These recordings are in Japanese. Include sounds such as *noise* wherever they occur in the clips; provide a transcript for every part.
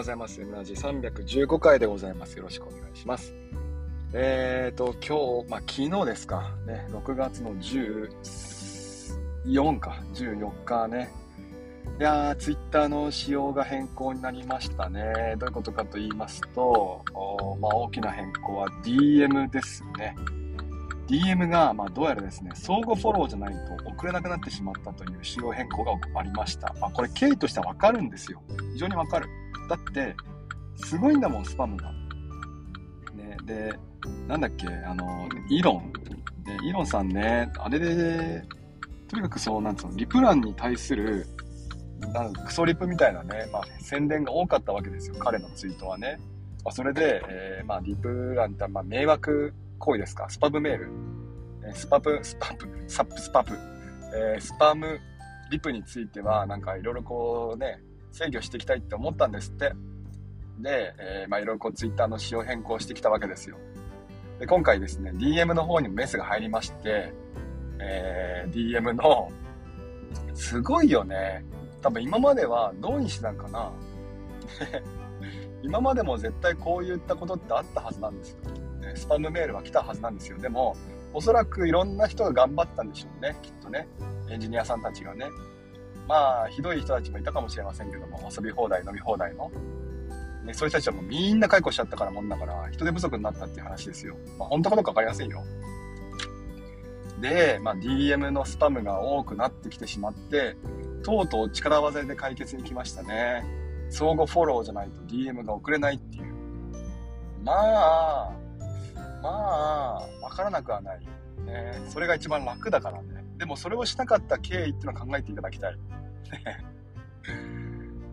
ございます。エナジ315回でございます。よろしくお願いします。えーと、今日、まあ、昨日ですか。ね、6月の14か、14日ね。いやー、ツイッターの仕様が変更になりましたね。どういうことかと言いますと、まあ、大きな変更は DM ですね。DM が、まあ、どうやらですね、相互フォローじゃないと送れなくなってしまったという仕様変更がありました。まあ、これ経緯としてはわかるんですよ。非常にわかる。だって、すごいんだもん、スパムが。ね、で、なんだっけ、あの、イロン。で、イロンさんね、あれで、とにかくそう、なんつうの、リプランに対する、なんクソリプみたいなね、まあ、宣伝が多かったわけですよ、彼のツイートはね。まあ、それで、えー、まあ、リプランって、まあ、迷惑行為ですか、スパムメール。えスパプ、スパプ、サップスパプ、えー、スパムリプについては、なんかいろいろこうね、制御していきたいって思ったんですって。で、え、まあいろいろこうツイッターの仕様変更してきたわけですよ。で、今回ですね、DM の方にもメスが入りまして、えー、DM の、すごいよね。多分今まではどうにしてたんかな。*laughs* 今までも絶対こういったことってあったはずなんですよ。スパムメールは来たはずなんですよ。でも、おそらくいろんな人が頑張ったんでしょうね、きっとね。エンジニアさんたちがね。まあ、ひどい人たちもいたかもしれませんけども、遊び放題、飲み放題の。ね、そういう人たちはもうみんな解雇しちゃったからもんだから、人手不足になったっていう話ですよ。まあ、本当かどうか分かりませんよ。で、まあ、DM のスパムが多くなってきてしまって、とうとう力技で解決に来ましたね。相互フォローじゃないと DM が送れないっていう。まあ、まあ、わからなくはない。ね、それが一番楽だからね。でもそれをしなかった経緯っていうのを考えていただきたい。*laughs*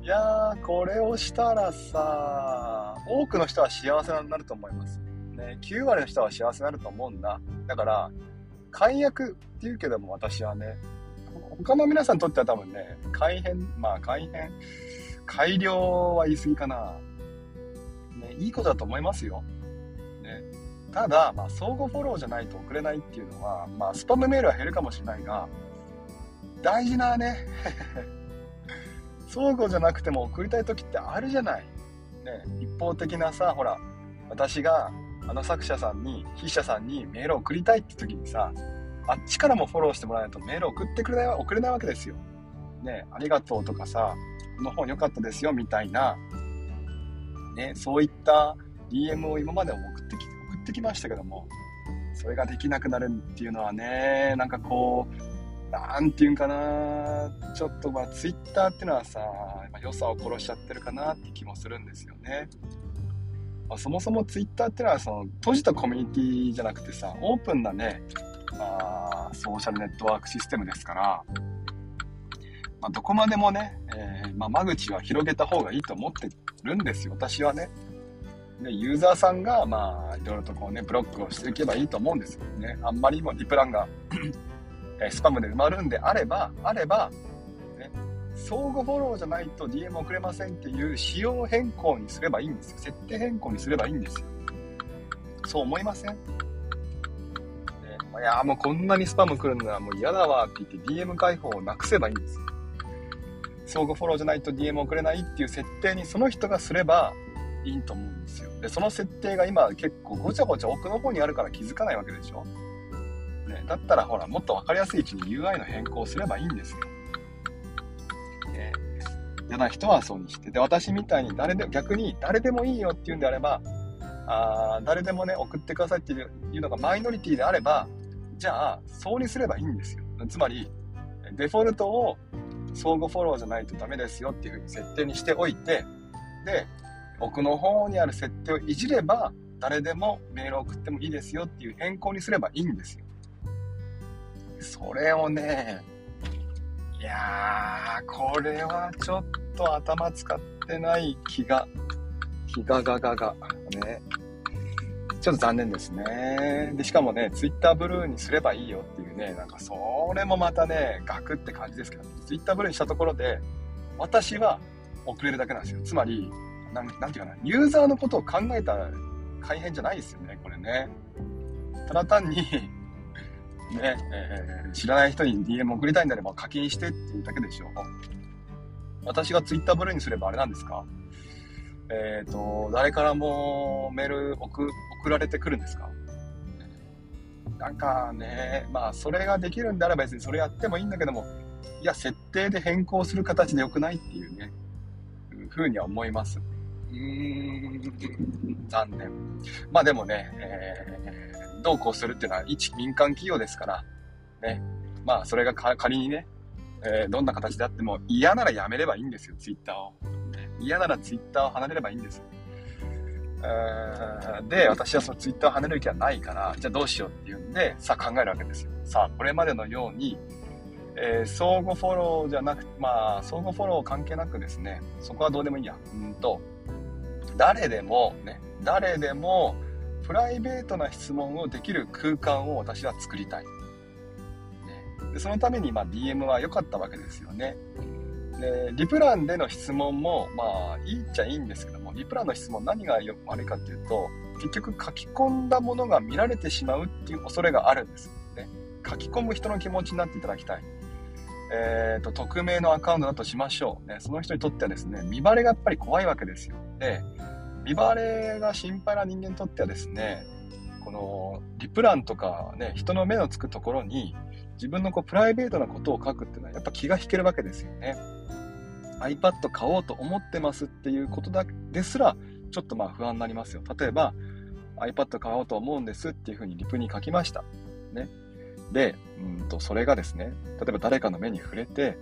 いやー、これをしたらさ、多くの人は幸せになると思います。ね、9割の人は幸せになると思うんだ。だから、解約っていうけども私はね、他の皆さんにとっては多分ね、改変、まあ改変、改良は言い過ぎかな。ね、いいことだと思いますよ。ただ、まあ、相互フォローじゃないと送れないっていうのは、まあ、スパムメールは減るかもしれないが、大事なね相互じゃなくても送りたい時ってあるじゃない。ね、一方的なさ、ほら、私があの作者さんに、筆者さんにメールを送りたいって時にさ、あっちからもフォローしてもらわないとメール送ってくれない、送れないわけですよ。ね、ありがとうとかさ、この本良かったですよみたいな、ね、そういった DM を今まで送って、ってきましたけども、それができなくなるっていうのはね、なんかこう、なんていうんかな、ちょっとまあ、ツイッターっていうのはさ、良さを殺しちゃってるかなって気もするんですよね。まあ、そもそもツイッターっていうのはその閉じたコミュニティじゃなくてさ、オープンなね、まあ、ソーシャルネットワークシステムですから、まあ、どこまでもね、えー、まあ、間口は広げた方がいいと思ってるんですよ、私はね。で、ユーザーさんが、まあ、いろいろとこうね、ブロックをしていけばいいと思うんですよね。あんまりもリプランが *clears throat* スパムで埋まるんであれば、あれば、ね、相互フォローじゃないと DM 送れませんっていう仕様変更にすればいいんですよ。設定変更にすればいいんですよ。そう思いません、ね、いや、もうこんなにスパム来るのはもう嫌だわって言って DM 開放をなくせばいいんですよ。相互フォローじゃないと DM 送れないっていう設定にその人がすればいいと思うんですよ。で、その設定が今結構ごちゃごちゃ奥の方にあるから気づかないわけでしょ？ね、だったらほら、もっと分かりやすい位置に UI の変更をすればいいんですよ。ね、嫌な人はそうにして。で、私みたいに誰で、逆に誰でもいいよっていうんであれば、あ誰でもね、送ってくださいっていうのがマイノリティであれば、じゃあ、そうにすればいいんですよ。つまり、デフォルトを相互フォローじゃないとダメですよっていうふうに設定にしておいて、で、奥の方にある設定をいじれば、誰でもメールを送ってもいいですよっていう変更にすればいいんですよ。それをね、いやー、これはちょっと頭使ってない気が、気がががが、ね。ちょっと残念ですね。で、しかもね、ツイッターブルーにすればいいよっていうね、なんかそれもまたね、ガクって感じですけど、ツイッターブルーにしたところで、私は送れるだけなんですよ。つまり、なんなんていうかな、ユーザーのことを考えた改変じゃないですよね、これね。ただ単にね、えー、知らない人に DM 送りたいんであれば課金してっていうだけでしょ。私が Twitter ブルーにすればあれなんですか？えっ、ー、と、誰からもメール送送られてくるんですか？なんかね、まあ、それができるんであれば別にそれやってもいいんだけども、いや、設定で変更する形で良くないっていうね、ふうには思います。うーん、残念。まあでもね、えー、どうこうするっていうのは一民間企業ですから、ね、まあそれが仮にね、えー、どんな形であっても嫌ならやめればいいんですよ、ツイッターを。嫌ならツイッターを離れればいいんですよ。で、私はそのツイッターを離れる気はないから、じゃあどうしようっていうんで、さあ考えるわけですよ。さあ、これまでのように、えー、相互フォローじゃなくまあ、相互フォロー関係なくですね、そこはどうでもいいや。うんと、誰でも、ね、誰でも、プライベートな質問をできる空間を私は作りたい。ね、でそのために、まあ、DM は良かったわけですよね。で、リプランでの質問も、まあ、いいっちゃいいんですけども、リプランの質問何が悪いかっていうと、結局書き込んだものが見られてしまうっていう恐れがあるんですね。書き込む人の気持ちになっていただきたい。えっ、ー、と、匿名のアカウントだとしましょう。ね、その人にとってはですね、見バレがやっぱり怖いわけですよ。で、見バレが心配な人間にとってはですね、このリプランとかね、人の目のつくところに自分のこうプライベートなことを書くっていうのはやっぱ気が引けるわけですよね。iPad 買おうと思ってますっていうことだですら、ちょっとまあ不安になりますよ。例えば、iPad 買おうと思うんですっていうふうにリプに書きました。ね。で、うんと、それがですね、例えば誰かの目に触れて、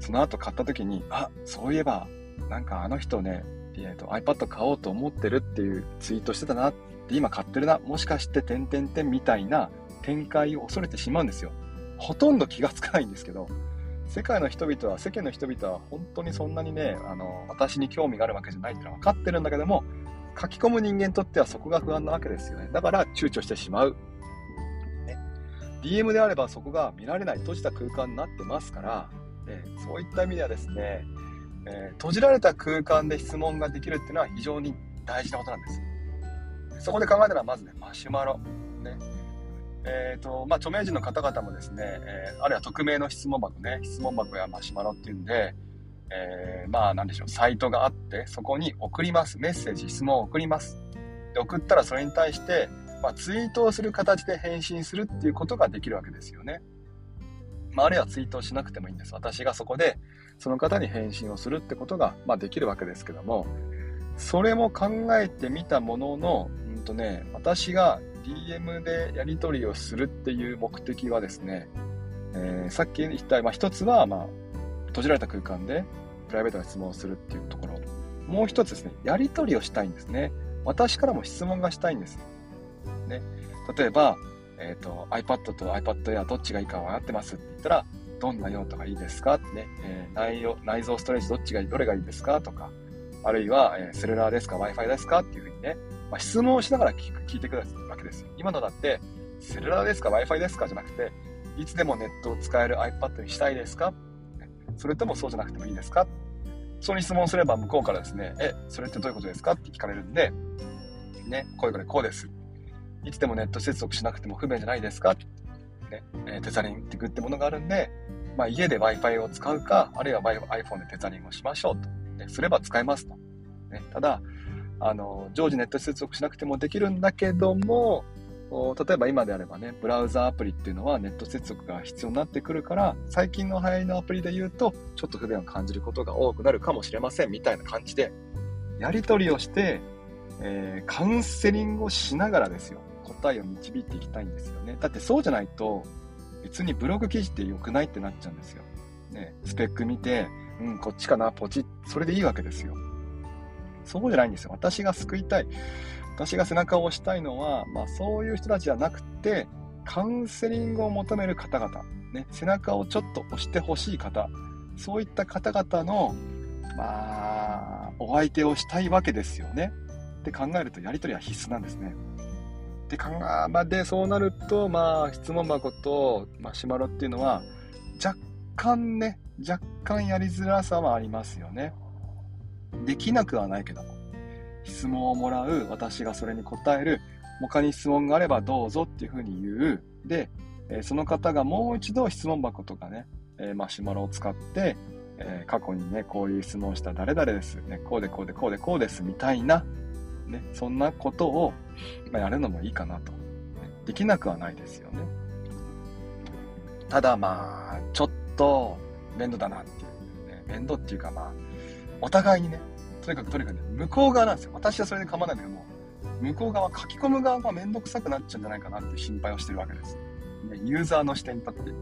その後買った時に、あ、そういえば、なんかあの人ね、えーと、iPad 買おうと思ってるっていうツイートしてたなって今買ってるなもしかして点々点みたいな展開を恐れてしまうんですよほとんど気がつかないんですけど世界の人々は、世間の人々は本当にそんなにね、あの、私に興味があるわけじゃないってのは分かってるんだけども、書き込む人間にとってはそこが不安なわけですよね。だから躊躇してしまう。ね。DM であればそこが見られない閉じた空間になってますから、ね、そういった意味ではですね、えー、閉じられた空間で質問ができるっていうのは非常に大事なことなんです。そこで考えたのはまずね、マシュマロ。ね。えーとまあ、著名人の方々もですね、えー、あるいは匿名の質問箱ね、質問箱やマシュマロっていうんで、えー、まあ、なんでしょう、サイトがあって、そこに送ります。メッセージ、質問を送ります。で送ったらそれに対して、まあ、ツイートをする形で返信するっていうことができるわけですよね。まあ、あるいはツイートをしなくてもいいんです。私がそこで、その方に返信をするってことが、まあ、できるわけですけども、それも考えてみたものの、うんとね、私が DM でやり取りをするっていう目的はですね、えー、さっき言った、まあ、一つは、まあ、閉じられた空間でプライベートな質問をするっていうところ。もう一つですね、やり取りをしたいんですね。私からも質問がしたいんです。ね、例えば、え、ー、と、iPad と iPad Air どっちがいいか分かってますって言ったら、どんな用途がいいですか？ってね、えー、内容、内蔵ストレージどっちがいい、どれがいいですか？とか、あるいは、えー、セルラーですか？Wi-Fi ですか？っていうふうにね、まあ、質問をしながら聞聞いてくださいわけですよ。今のだって、セルラーですか ?Wi-Fi ですか？じゃなくて、いつでもネットを使える iPad にしたいですか？それともそうじゃなくてもいいですか？その質問すれば向こうからですね、え、それってどういうことですか？って聞かれるんで、ね、こういうこれこうです。いつでもネット接続しなくても不便じゃないですか？ね、えテザリングってものがあるんで、まあ、家で Wi-Fi を使うか、あるいは iPhone でテザリングをしましょうと。ね、すれば使えますと。ね、ただ、あの、常時ネット接続しなくてもできるんだけども、例えば今であればね、ブラウザアプリっていうのはネット接続が必要になってくるから、最近の流行りのアプリで言うと、ちょっと不便を感じることが多くなるかもしれませんみたいな感じで、やり取りをして、えー、カウンセリングをしながらですよ、答えを導いていきたいんですよね。だってそうじゃないと、別にブログ記事って良くないってなっちゃうんですよ。ね、スペック見て、うん、こっちかな、ポチッ、それでいいわけですよ。そうじゃないんですよ。私が救いたい。私が背中を押したいのは、まあそういう人たちじゃなくて、カウンセリングを求める方々、ね、背中をちょっと押してほしい方、そういった方々の、まあ、お相手をしたいわけですよね。って考えるとやりとりは必須なんですね。で、考え、まあ、で、そうなると、まあ、質問箱とマシュマロっていうのは、若干ね、若干やりづらさはありますよね。できなくはないけども、質問をもらう、私がそれに答える、他に質問があればどうぞっていうふうに言う。で、えその方がもう一度質問箱とかね、えマシュマロを使って、え、過去にね、こういう質問した誰々です、ね、こうでこうでこうでこうですみたいな、ね、そんなことを、やるのもいいかなと、できなくはないですよね。ただまあ、ちょっと面倒だなっていう、ね、面倒っていうかまあ、お互いにね、とにかくとにかくね、向こう側なんですよ。私はそれで構わないんだけども、向こう側、書き込む側が面倒くさくなっちゃうんじゃないかなっていう心配をしてるわけです。ね、ユーザーの視点に立って。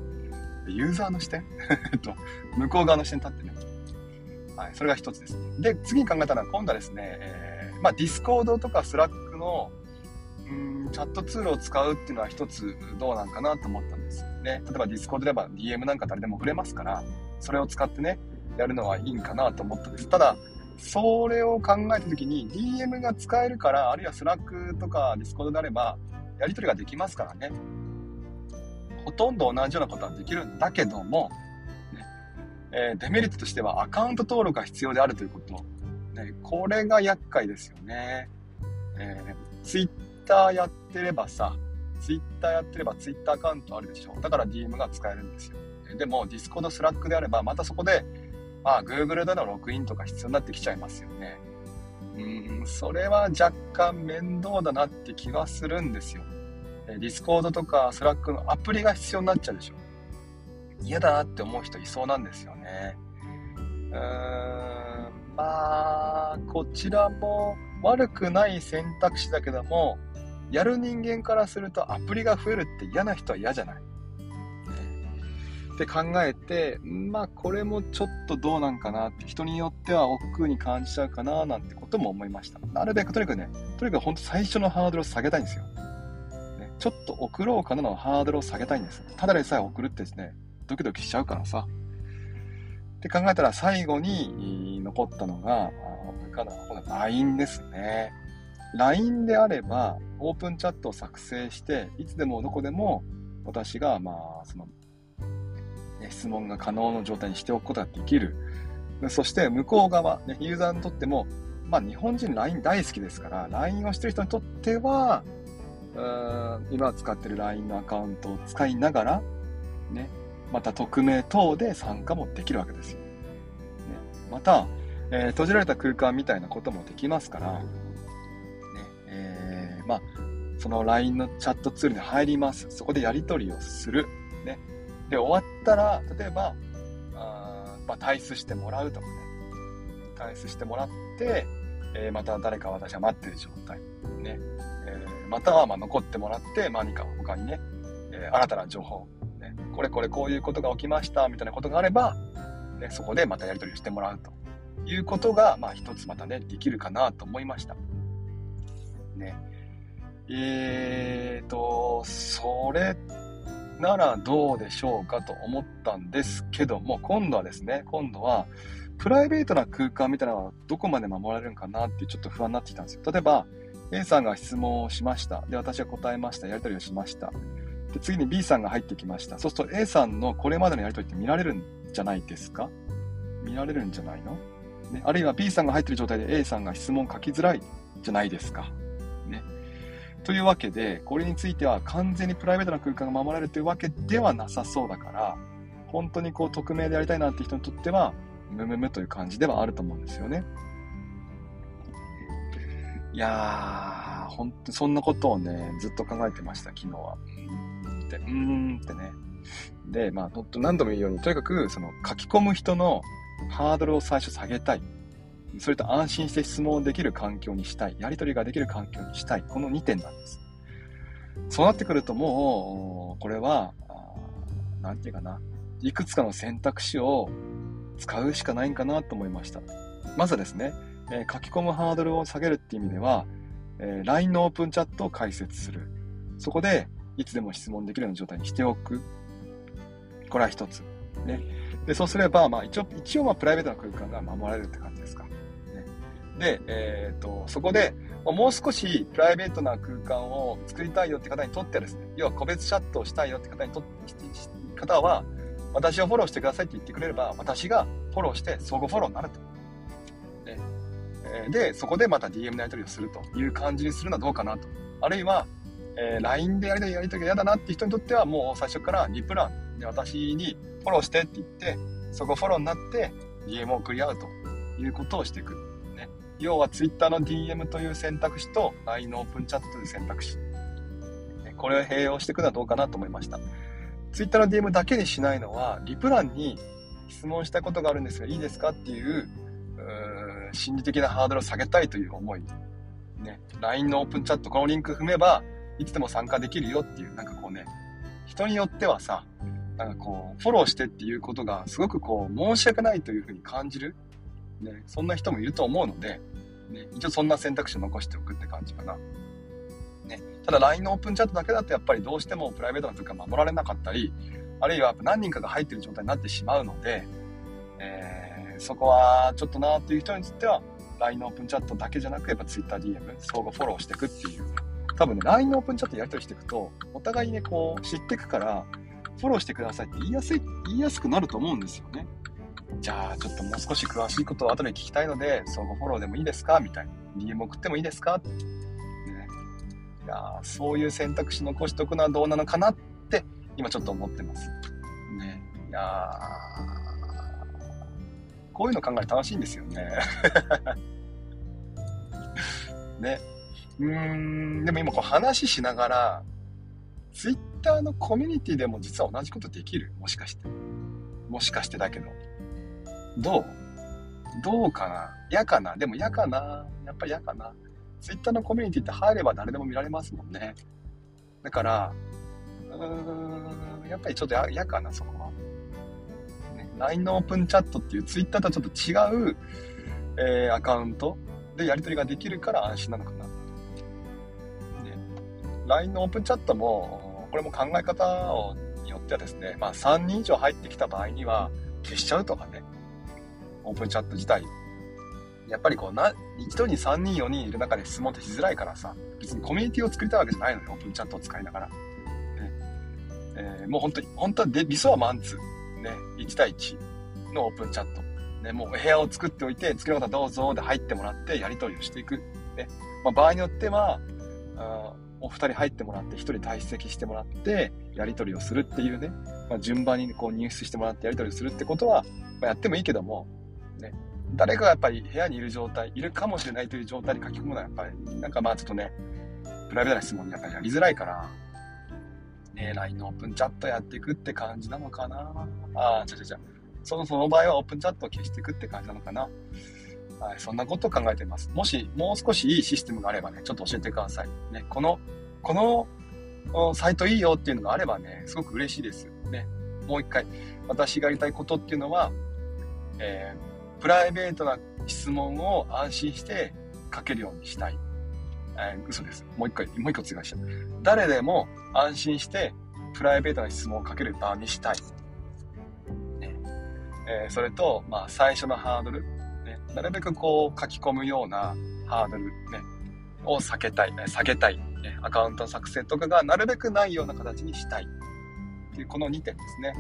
ユーザーの視点？*laughs* と、向こう側の視点に立ってね。はい、それが一つです。で、次に考えたのは、今度はですね、えー、まあ、 Discord とか Slack の、うーん、チャットツールを使うっていうのは一つどうなんかなと思ったんですよね。例えば Discord であれば DM なんか誰でも触れますから、それを使ってね、やるのはいいんかなと思ったんです。ただ、それを考えた時に DM が使えるから、あるいは Slack とか Discord であれば、やり取りができますからね。ほとんど同じようなことはできるんだけども、ねえー、デメリットとしてはアカウント登録が必要であるということ。ね、これが厄介ですよね。えー、Twitter やってればさ、Twitter やってれば Twitter アカウントあるでしょ。だから DM が使えるんですよ。でも Discord、Slack であれば、またそこで、まあ、Google でのログインとか必要になってきちゃいますよね。うん、それは若干面倒だなって気がするんですよ。 Discord とか Slack のアプリが必要になっちゃうでしょ。嫌だなって思う人いそうなんですよね。うーん、まあ、こちらも悪くない選択肢だけども、やる人間からするとアプリが増えるって嫌な人は嫌じゃない。って考えて、まあこれもちょっとどうなんかなって人によっては億劫に感じちゃうかななんてことも思いました。なるべくとにかくね、とにかく本当最初のハードルを下げたいんですよ。ちょっと送ろうかなのハードルを下げたいんです。ただでさえ送るってですね、ドキドキしちゃうからさ。って考えたら最後に残ったのが、かな、この LINE ですね。LINE であれば、オープンチャットを作成して、いつでもどこでも私が、まあ、その、質問が可能の状態にしておくことができる。そして向こう側、ね、ユーザーにとっても、まあ日本人 LINE 大好きですから、LINE をしてる人にとっては、今使ってる LINE のアカウントを使いながら、ね、また匿名等で参加もできるわけですよ。ね、また、えー、閉じられた空間みたいなこともできますから、ねえー、まあ、その LINE のチャットツールに入ります。そこでやり取りをする。ね、で、終わったら、例えば、あまあ、退出してもらうとかね、退出してもらって、えー、また誰か私は待ってる状態。ね。え、またはま残ってもらって何か他にね、え、新たな情報、ね、これこれこういうことが起きましたみたいなことがあれば、ね、そこでまたやり取りをしてもらうと。いうことが、まあ一つまたね、できるかなと思いました。ね。えーと、それならどうでしょうかと思ったんですけども、今度はですね、今度は、プライベートな空間みたいなのはどこまで守られるのかなってちょっと不安になってきたんですよ。例えば、A さんが質問をしました。で、私は答えました。やり取りをしました。で、次に B さんが入ってきました。そうすると A さんのこれまでのやり取りって見られるんじゃないですか？見られるんじゃないの？ね、あるいは B さんが入ってる状態で A さんが質問書きづらいじゃないですか。ね。というわけで、これについては完全にプライベートな空間が守られるというわけではなさそうだから、本当にこう匿名でやりたいなって人にとっては、ムムムという感じではあると思うんですよね。いやー、ほんとそんなことをね、ずっと考えてました、昨日は。うーんって、うーんってね。で、まあ、ほんと何度も言うように、とにかく、その書き込む人のハードルを最初下げたい。それと安心して質問できる環境にしたい。やり取りができる環境にしたい。この2点なんです。そうなってくるともう、これは、なんていうかな。いくつかの選択肢を使うしかないんかなと思いました。まずですね、えー、書き込むハードルを下げるっていう意味では、えー、LINE のオープンチャットを開設する。そこで、いつでも質問できるような状態にしておく。これは一つ。ね。で、そうすれば、まあ一応、一応まあプライベートな空間が守られるって感じですか。で、えっ、と、そこで、もう少しプライベートな空間を作りたいよって方にとってはですね、要は個別チャットをしたいよって方にとって、方は、私をフォローしてくださいって言ってくれれば、私がフォローして相互フォローになると。で、そこでまた DM のやり取りをするという感じにするのはどうかなと。あるいは、えー、LINE でやり取りやり取りが嫌だなっていう人にとっては、もう最初からリプランで私にフォローしてって言って、そこフォローになって DM を送り合うということをしていく。ね、要は Twitter の DM という選択肢と LINE のオープンチャットという選択肢。これを併用していくのはどうかなと思いました。Twitter の DM だけにしないのは、リプ欄に質問したことがあるんですが、いいですかっていう、う心理的なハードルを下げたいという思い。ね、LINE のオープンチャット、このリンク踏めば、いつでも参加できるよっていう、なんかこうね、人によってはさ、なんかこう、フォローしてっていうことがすごくこう、申し訳ないというふうに感じる、ね、そんな人もいると思うので、ね、一応そんな選択肢を残しておくって感じかな。ね、ただ LINE のオープンチャットだけだとやっぱりどうしてもプライベートな時間守られなかったり、あるいは何人かが入ってる状態になってしまうので、えー、そこはちょっとなっていう人については、LINE のオープンチャットだけじゃなく、やっぱ TwitterDM、相互フォローしていくっていう。多分ね、LINE のオープンチャットやり取りしていくと、お互いね、こう、知っていくから、フォローしてくださいって言いやすい、言いやすくなると思うんですよね。じゃあ、ちょっともう少し詳しいことを後で聞きたいので、相互フォローでもいいですか？みたいな。DM 送ってもいいですか？って、ね。いやそういう選択肢残しておくのはどうなのかなって、今ちょっと思ってます。ね。いやこういうの考え楽しいんですよね。*laughs* ね。うん、でも今こう話しながら、Twitter のコミュニティでも実は同じことできる？もしかして。もしかしてだけど。どう？どうかな？嫌かな？でも嫌かな？やっぱり嫌かな ?Twitter のコミュニティって入れば誰でも見られますもんね。だから、うーん、やっぱりちょっと嫌かな、そこは。ね、LINE のオープンチャットっていう Twitter とはちょっと違う、えー、アカウントでやり取りができるから安心なのかな。LINE のオープンチャットも、これも考え方をによってはですね、まあ3人以上入ってきた場合には消しちゃうとかね、オープンチャット自体。やっぱりこうな、一度に3人4人いる中で質問ってしづらいからさ、別にコミュニティを作りたいわけじゃないのよ、オープンチャットを使いながら。ねえー、もう本当に、本当はで理想はマンツー、ね、1対1のオープンチャット。ね、もう部屋を作っておいて、作る方どうぞで入ってもらってやり取りをしていく。ねまあ、場合によっては、あお二人入ってもらって一人退席してもらってやり取りをするっていうね、まあ、順番にこう入室してもらってやり取りするってことは、まあ、やってもいいけども、ね、誰かがやっぱり部屋にいる状態いるかもしれないという状態に書き込むのはやっぱりなんかまあちょっとねプライベートな質問にやっぱりやりづらいからね LINE のオープンチャットやっていくって感じなのかな？ああちゃちゃちゃその場合はオープンチャットを消していくって感じなのかな？はい、そんなことを考えています。もし、もう少しいいシステムがあればね、ちょっと教えてください。ね、この、このサイトいいよっていうのがあればね、すごく嬉しいです。ね、もう一回、私がやりたいことっていうのは、えー、プライベートな質問を安心して書けるようにしたい。えー、嘘です。もう一回、もう一個追加した。誰でも安心してプライベートな質問を書ける場にしたい。ねえー、それと、まあ、最初のハードル。なるべくこう書き込むようなハードルね、を避けたい、下げたい、ね、アカウント作成とかがなるべくないような形にしたい。っていうこの2点ですね。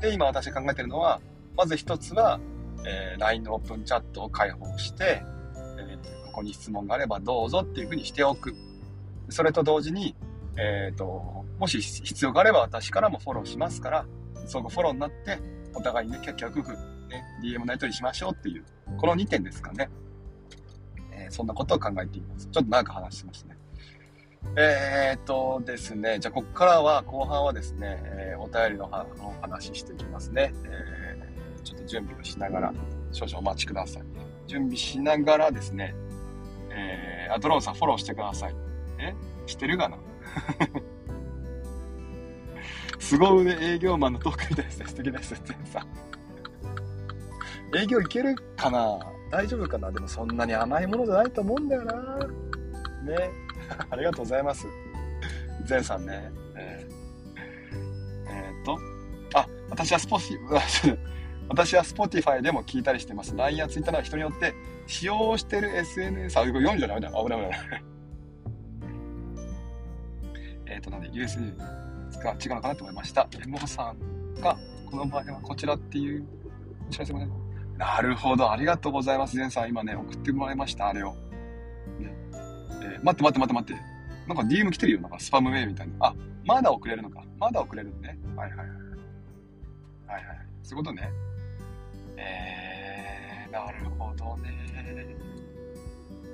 で、今私考えてるのは、まず1つは、えー、LINE のオープンチャットを開放して、えー、ここに質問があればどうぞっていうふうにしておく。それと同時に、え、ー、と、もし必要があれば私からもフォローしますから、相互フォローになって、お互いにね、キャッキャウフフ、ね、DM のやり取りしましょうっていうこの2点ですかね。えー、そんなことを考えています。ちょっと長く話しましたね。えー、っとですね、じゃあここからは後半はですね、えー、お便りのお話していきますね、えー。ちょっと準備をしながら少々お待ちください。準備しながらですね、えー、あ、ドローンさんフォローしてください。えしてるかな？*laughs* 凄腕営業マンのトークみたいですね。素敵です、全さん。営業いけるかな？大丈夫かな？でもそんなに甘いものじゃないと思うんだよな。ね。*laughs* ありがとうございます。ゼンさんね。えー、えー、っと、あ、私はスポティ、*laughs* 私は Spotify でも聞いたりしてます。LINE や Twitter は人によって使用してる SNS、あ、これ読んじゃダメだ。危ない危ない。*laughs* えっと、なんで USB が違うのかなと思いました。エモさんが、この場合はこちらっていう知らせもね、なるほど。ありがとうございます。ゼンさん、今ね、送ってもらいました。あれを。ねえー、待って待って待って待って。なんか DM 来てるよ。なんかスパムメールみたいな。あ、まだ送れるのか。まだ送れるのね。はいはいはい。はいはい。そういうことね。えーなるほどね。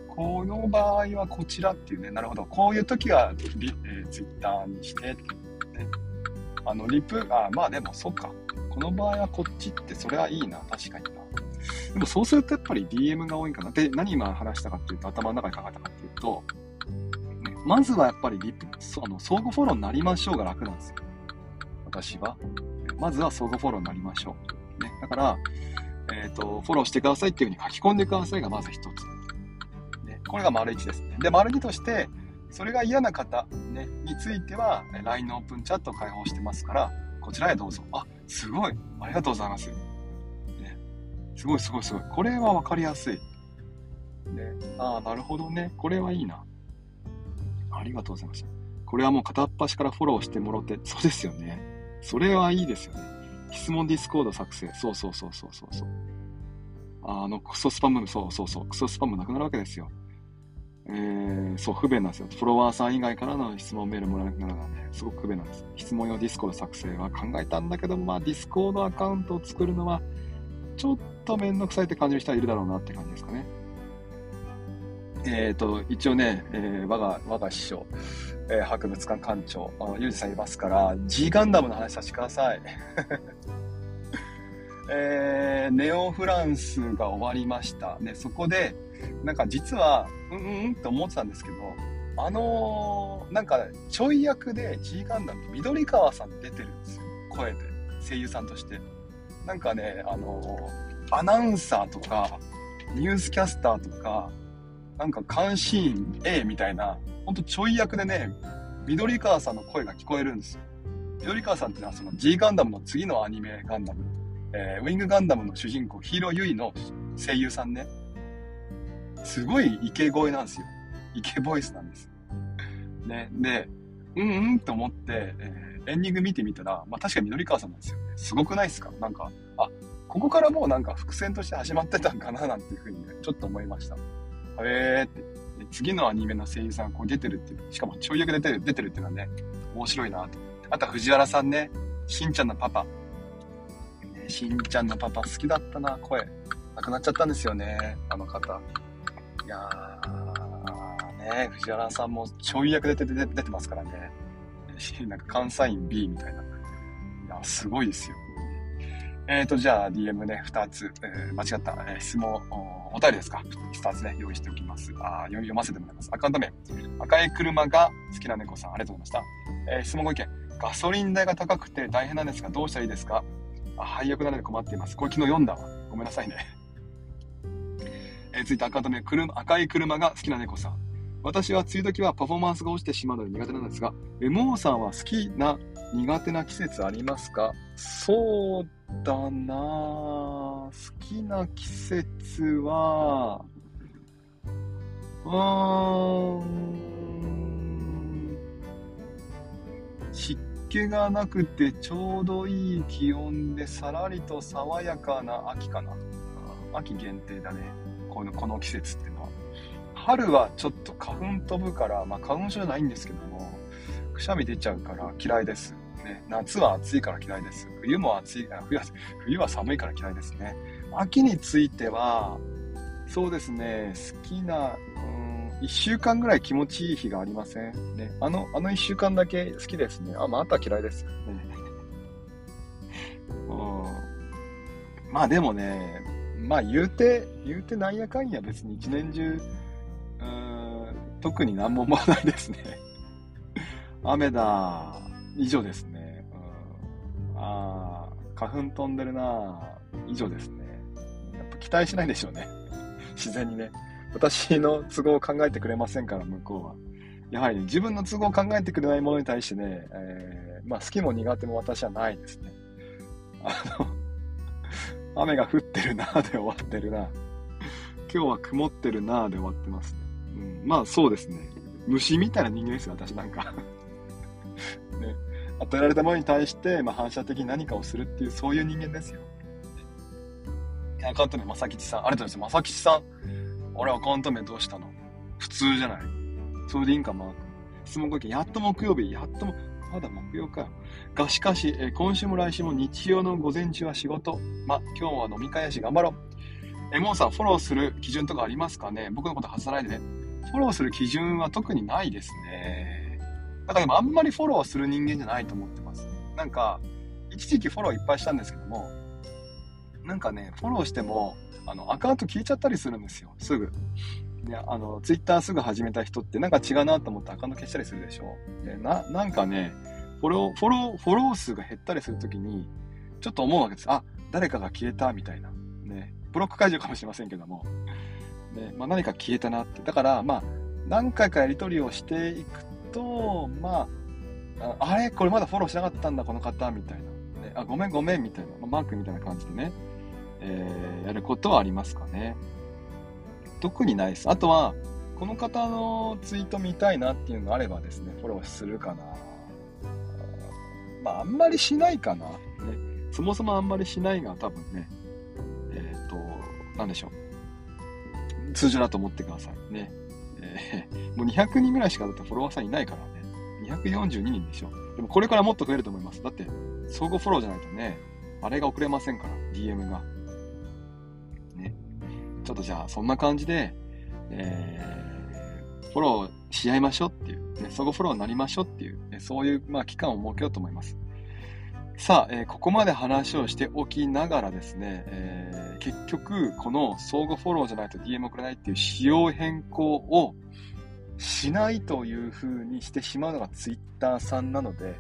この場合はこちらっていうね、なるほど。こういう時はリ、えー、ツイッターにして、ね、あの、リプ、あ、まあでもそっか。この場合はこっちってそれはいいな、確かに。でもそうするとやっぱり DM が多いかな。で、何今話したかっていうと、頭の中に考えたかっていうと、ね、まずはやっぱりリプ、その相互フォローになりましょうが楽なんですよ。私は。まずは相互フォローになりましょう。ね、だから、えっ、ー、と、フォローしてくださいっていうふうに書き込んでくださいがまず一つ。ね、これが丸1ですね。で、丸2として、それが嫌な方、ね、については、LINE のオープンチャットを開放してますから、こちらへどうぞ。あ、すごい。ありがとうございます。すごいすごいすごい。これは分かりやすい。ね、ああ、なるほどね。これはいいな。ありがとうございました。これはもう片っ端からフォローしてもろて、そうですよね。それはいいですよね。質問 Discord 作成。そうそうそうそうそうそう。あの、クソスパム、そうそうそう。クソスパムなくなるわけですよ。えー、そう、不便なんですよ。フォロワーさん以外からの質問メールもらえなくなるのはね、すごく不便なんです。質問用 Discord 作成は考えたんだけど、まあ、 Discord アカウントを作るのは、ちょっとめんどくさいって感じる人はいるだろうなって感じですかね。えっ、ー、と、一応ね、えー、我が、我が師匠、えー、博物館館長、ゆうじさんいますから、G ガンダムの話させてください。*laughs* えー、ネオフランスが終わりました。で、そこで、なんか実は、うんうんって思ってたんですけど、あのー、なんかちょい役で G ガンダムって緑川さん出てるんですよ。声で。声優さんとして。なんかね、あのー、アナウンサーとか、ニュースキャスターとか、なんか監視員 A みたいな、ほんとちょい役でね、緑川さんの声が聞こえるんですよ。緑川さんってのはその G ガンダムの次のアニメガンダム、えー、ウィングガンダムの主人公ヒーローユイの声優さんね。すごいイケ声なんですよ。イケボイスなんです。ね。で、うんうんと思って、えー、エンディング見てみたら、まあ確かに緑川さんなんですよね。すごくないですか？なんか、ここからもうなんか伏線として始まってたんかななんていうふうにね、ちょっと思いました。えーって。次のアニメの声優さんこう出てるっていう、しかもちょい役出てる、出てるっていうのはね、面白いなと。あとは藤原さんね、しんちゃんのパパ。ね、しんちゃんのパパ好きだったな、声。亡くなっちゃったんですよね、あの方。いやー、ね、藤原さんもちょい役で出て出てますからね。なんか関西員 B みたいな。いや、すごいですよ。えーと、じゃあ DM ね、2つ、えー、間違った、えー、質問、おお便りですか ?2 つね、用意しておきます。あ読ませてもらいます。アカウント名、赤い車が好きな猫さん、ありがとうございました。えー、質問ご意見、ガソリン代が高くて大変なんですが、どうしたらいいですかあ配役なので困っています。これ昨日読んだわ。ごめんなさいね。えー、続いてアカウント名、赤い車が好きな猫さん。私は梅雨時はパフォーマンスが落ちてしまうので苦手なんですが、エモーさんは好きな苦手な季節ありますかそうだな好きな季節は、うーん、湿気がなくてちょうどいい気温でさらりと爽やかな秋かな。秋限定だね。このこの季節っていうのは。春はちょっと花粉飛ぶから、まあ花粉症じゃないんですけども、くしゃみ出ちゃうから嫌いです。ね。夏は暑いから嫌いです。冬も暑い、冬は冬は寒いから嫌いですね。秋については、そうですね、好きな、うん、1週間ぐらい気持ちいい日がありません？ね。あの、あの1週間だけ好きですね。あ、まあ、あとは嫌いですね。*laughs* うん。まあでもね、まあ言うて、言うてなんやかんや別に一年中、うん、特に何も思わないですね。*laughs* 雨だ。以上ですね。ああ、花粉飛んでるな以上ですね。やっぱ期待しないでしょうね。*laughs* 自然にね。私の都合を考えてくれませんから、向こうは。やはり、ね、自分の都合を考えてくれないものに対してね、えー、まあ好きも苦手も私はないですね。あの、*laughs* 雨が降ってるなで終わってるな。今日は曇ってるなで終わってますね。うん、まあそうですね。虫みたいな人間ですよ、私なんか。与えられたものに対して、まあ、反射的に何かをするっていう、そういう人間ですよ。アカウント名、まさきちさん。ありがとうございます。まさきちさん。俺、アカウント名どうしたの？普通じゃないそれでいいんか、マーク。質問ご意見。やっと木曜日。やっと、まだ木曜かよ。がしかし、え今週も来週も日曜の午前中は仕事。ま、今日は飲み会やし頑張ろう。え、モンさん、フォローする基準とかありますかね？僕のこと外さないでね。フォローする基準は特にないですね。だからでもあんまりフォローする人間じゃないと思ってます。なんか、一時期フォローいっぱいしたんですけども、なんかね、フォローしても、あの、アカウント消えちゃったりするんですよ。すぐ。で、あの、ツイッターすぐ始めた人ってなんか違うなと思ってアカウント消したりするでしょ。で、な、なんかね、フォロー、フォロー、フォロー数が減ったりするときに、ちょっと思うわけです。あ、誰かが消えたみたいな。ね。ブロック解除かもしれませんけども。ね。まあ何か消えたなって。だから、まあ、何回かやり取りをしていくと、まあ、あれ？これまだフォローしなかったんだ、この方、みたいな。ね、あ、ごめんごめん、みたいな。マークみたいな感じでね。えー、やることはありますかね。特にないです。あとは、この方のツイート見たいなっていうのがあればですね、フォローするかな。まあ、あんまりしないかな。ね。そもそもあんまりしないが多分ね、えっ、ー、と、なんでしょう。通常だと思ってくださいね。え、*laughs* もう200人ぐらいしかだってフォロワーさんいないからね。242人でしょ。でもこれからもっと増えると思います。だって、相互フォローじゃないとね、あれが送れませんから、DM が。ねちょっとじゃあ、そんな感じで、えー、フォローし合いましょうっていう、ね、相互フォローになりましょうっていう、ね、そういう、まあ、期間を設けようと思います。さあ、えー、ここまで話をしておきながらですね、えー、結局、この相互フォローじゃないと DM 送れないっていう仕様変更をしないという風にしてしまうのが Twitter さんなので、